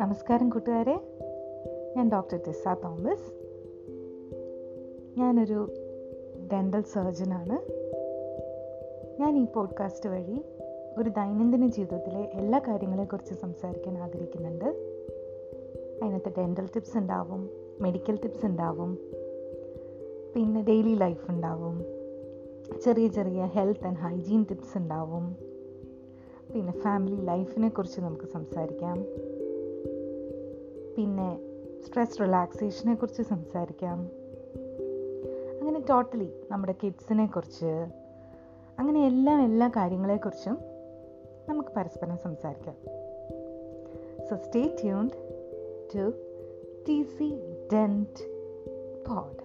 നമസ്കാരം കൂട്ടുകാരെ. ഞാൻ ഡോക്ടർ ടിസ തോമസ്. ഞാനൊരു ഡെന്റൽ സർജനാണ്. ഞാൻ ഈ പോഡ്കാസ്റ്റ് വഴി ഒരു ദൈനംദിന ജീവിതത്തിലെ എല്ലാ കാര്യങ്ങളെക്കുറിച്ച് സംസാരിക്കാൻ ആഗ്രഹിക്കുന്നുണ്ട്. അതിനകത്ത് ഡെന്റൽ ടിപ്സ് ഉണ്ടാവും മെഡിക്കൽ ടിപ്സ് ഉണ്ടാവും പിന്നെ ഡെയിലി ലൈഫ് ഉണ്ടാവും ചെറിയ ചെറിയ ഹെൽത്ത് ആൻഡ് ഹൈജീൻ ടിപ്സ് ഉണ്ടാവും പിന്നെ ഫാമിലി ലൈഫിനെ കുറിച്ച് നമുക്ക് സംസാരിക്കാം. പിന്നെ സ്ട്രെസ് റിലാക്സേഷനെ കുറിച്ച് സംസാരിക്കാം. അങ്ങനെ ടോട്ടലി നമ്മുടെ കിഡ്സിനെ കുറിച്ച് അങ്ങനെ എല്ലാം എല്ലാ കാര്യങ്ങളെക്കുറിച്ചും നമുക്ക് പരസ്പരം സംസാരിക്കാം. So stay tuned to T C dent pod